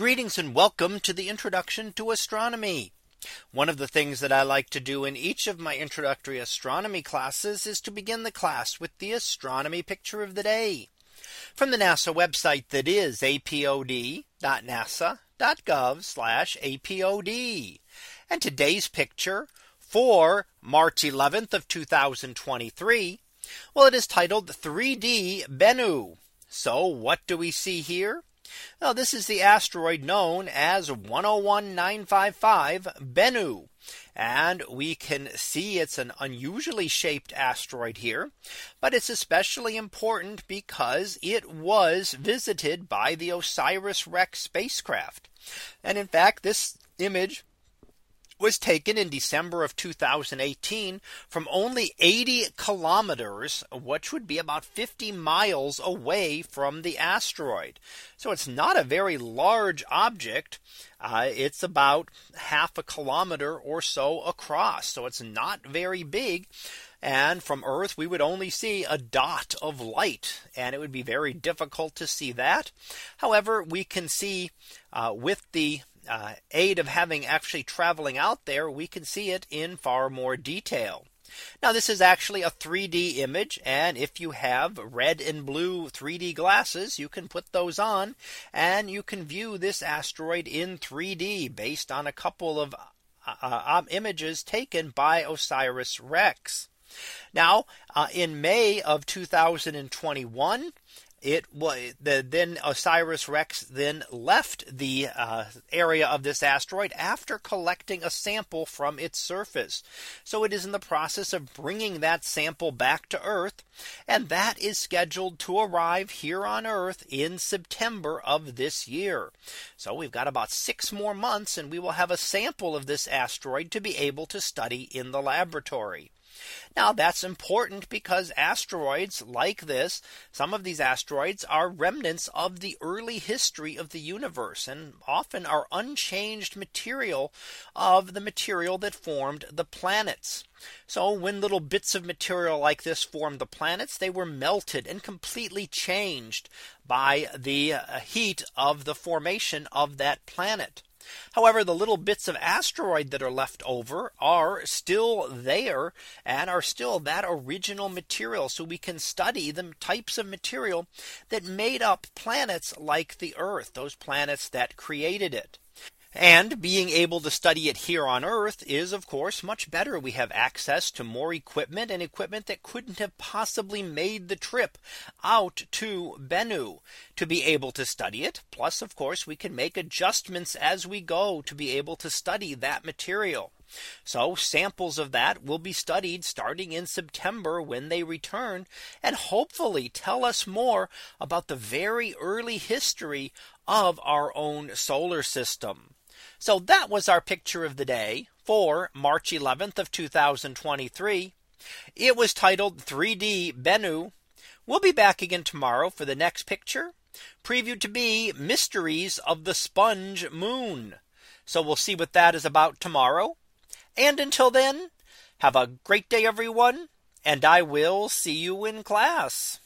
Greetings and welcome to the introduction to astronomy. One of the things that I like to do in each of my introductory astronomy classes is to begin the class with the astronomy picture of the day from the NASA website that is apod.nasa.gov apod. And today's picture for March 11th of 2023. Well, it is titled 3D Bennu. So what do we see here? Now this is the asteroid known as 101955 Bennu. And we can see it's an unusually shaped asteroid here. But it's especially important because it was visited by the OSIRIS REx spacecraft. And in fact, this image was taken in December of 2018 from only 80 kilometers, which would be about 50 miles away from the asteroid. So it's not a very large object. Uh, it's about half a kilometer or so across. So it's not very big. And from Earth, we would only see a dot of light, and it would be very difficult to see that. However, we can see uh, with the uh, aid of having actually traveling out there, we can see it in far more detail. Now this is actually a 3D image. And if you have red and blue 3D glasses, you can put those on and you can view this asteroid in 3D based on a couple of uh, uh, images taken by OSIRIS REx. Now, uh, in May of 2021, it was the then Osiris Rex then left the uh, area of this asteroid after collecting a sample from its surface. So it is in the process of bringing that sample back to Earth. And that is scheduled to arrive here on Earth in September of this year. So we've got about six more months and we will have a sample of this asteroid to be able to study in the laboratory. Now that's important because asteroids like this, some of these asteroids are remnants of the early history of the universe and often are unchanged material of the material that formed the planets. So when little bits of material like this formed the planets, they were melted and completely changed by the uh, heat of the formation of that planet. However, the little bits of asteroid that are left over are still there and are still that original material. So we can study the types of material that made up planets like the Earth, those planets that created it. And being able to study it here on Earth is, of course, much better. We have access to more equipment and equipment that couldn't have possibly made the trip out to Bennu to be able to study it. Plus, of course, we can make adjustments as we go to be able to study that material. So samples of that will be studied starting in September when they return and hopefully tell us more about the very early history of our own solar system. So that was our picture of the day for March 11th of 2023. It was titled 3D Bennu. We'll be back again tomorrow for the next picture previewed to be mysteries of the sponge moon. So we'll see what that is about tomorrow. And until then, have a great day, everyone. And I will see you in class.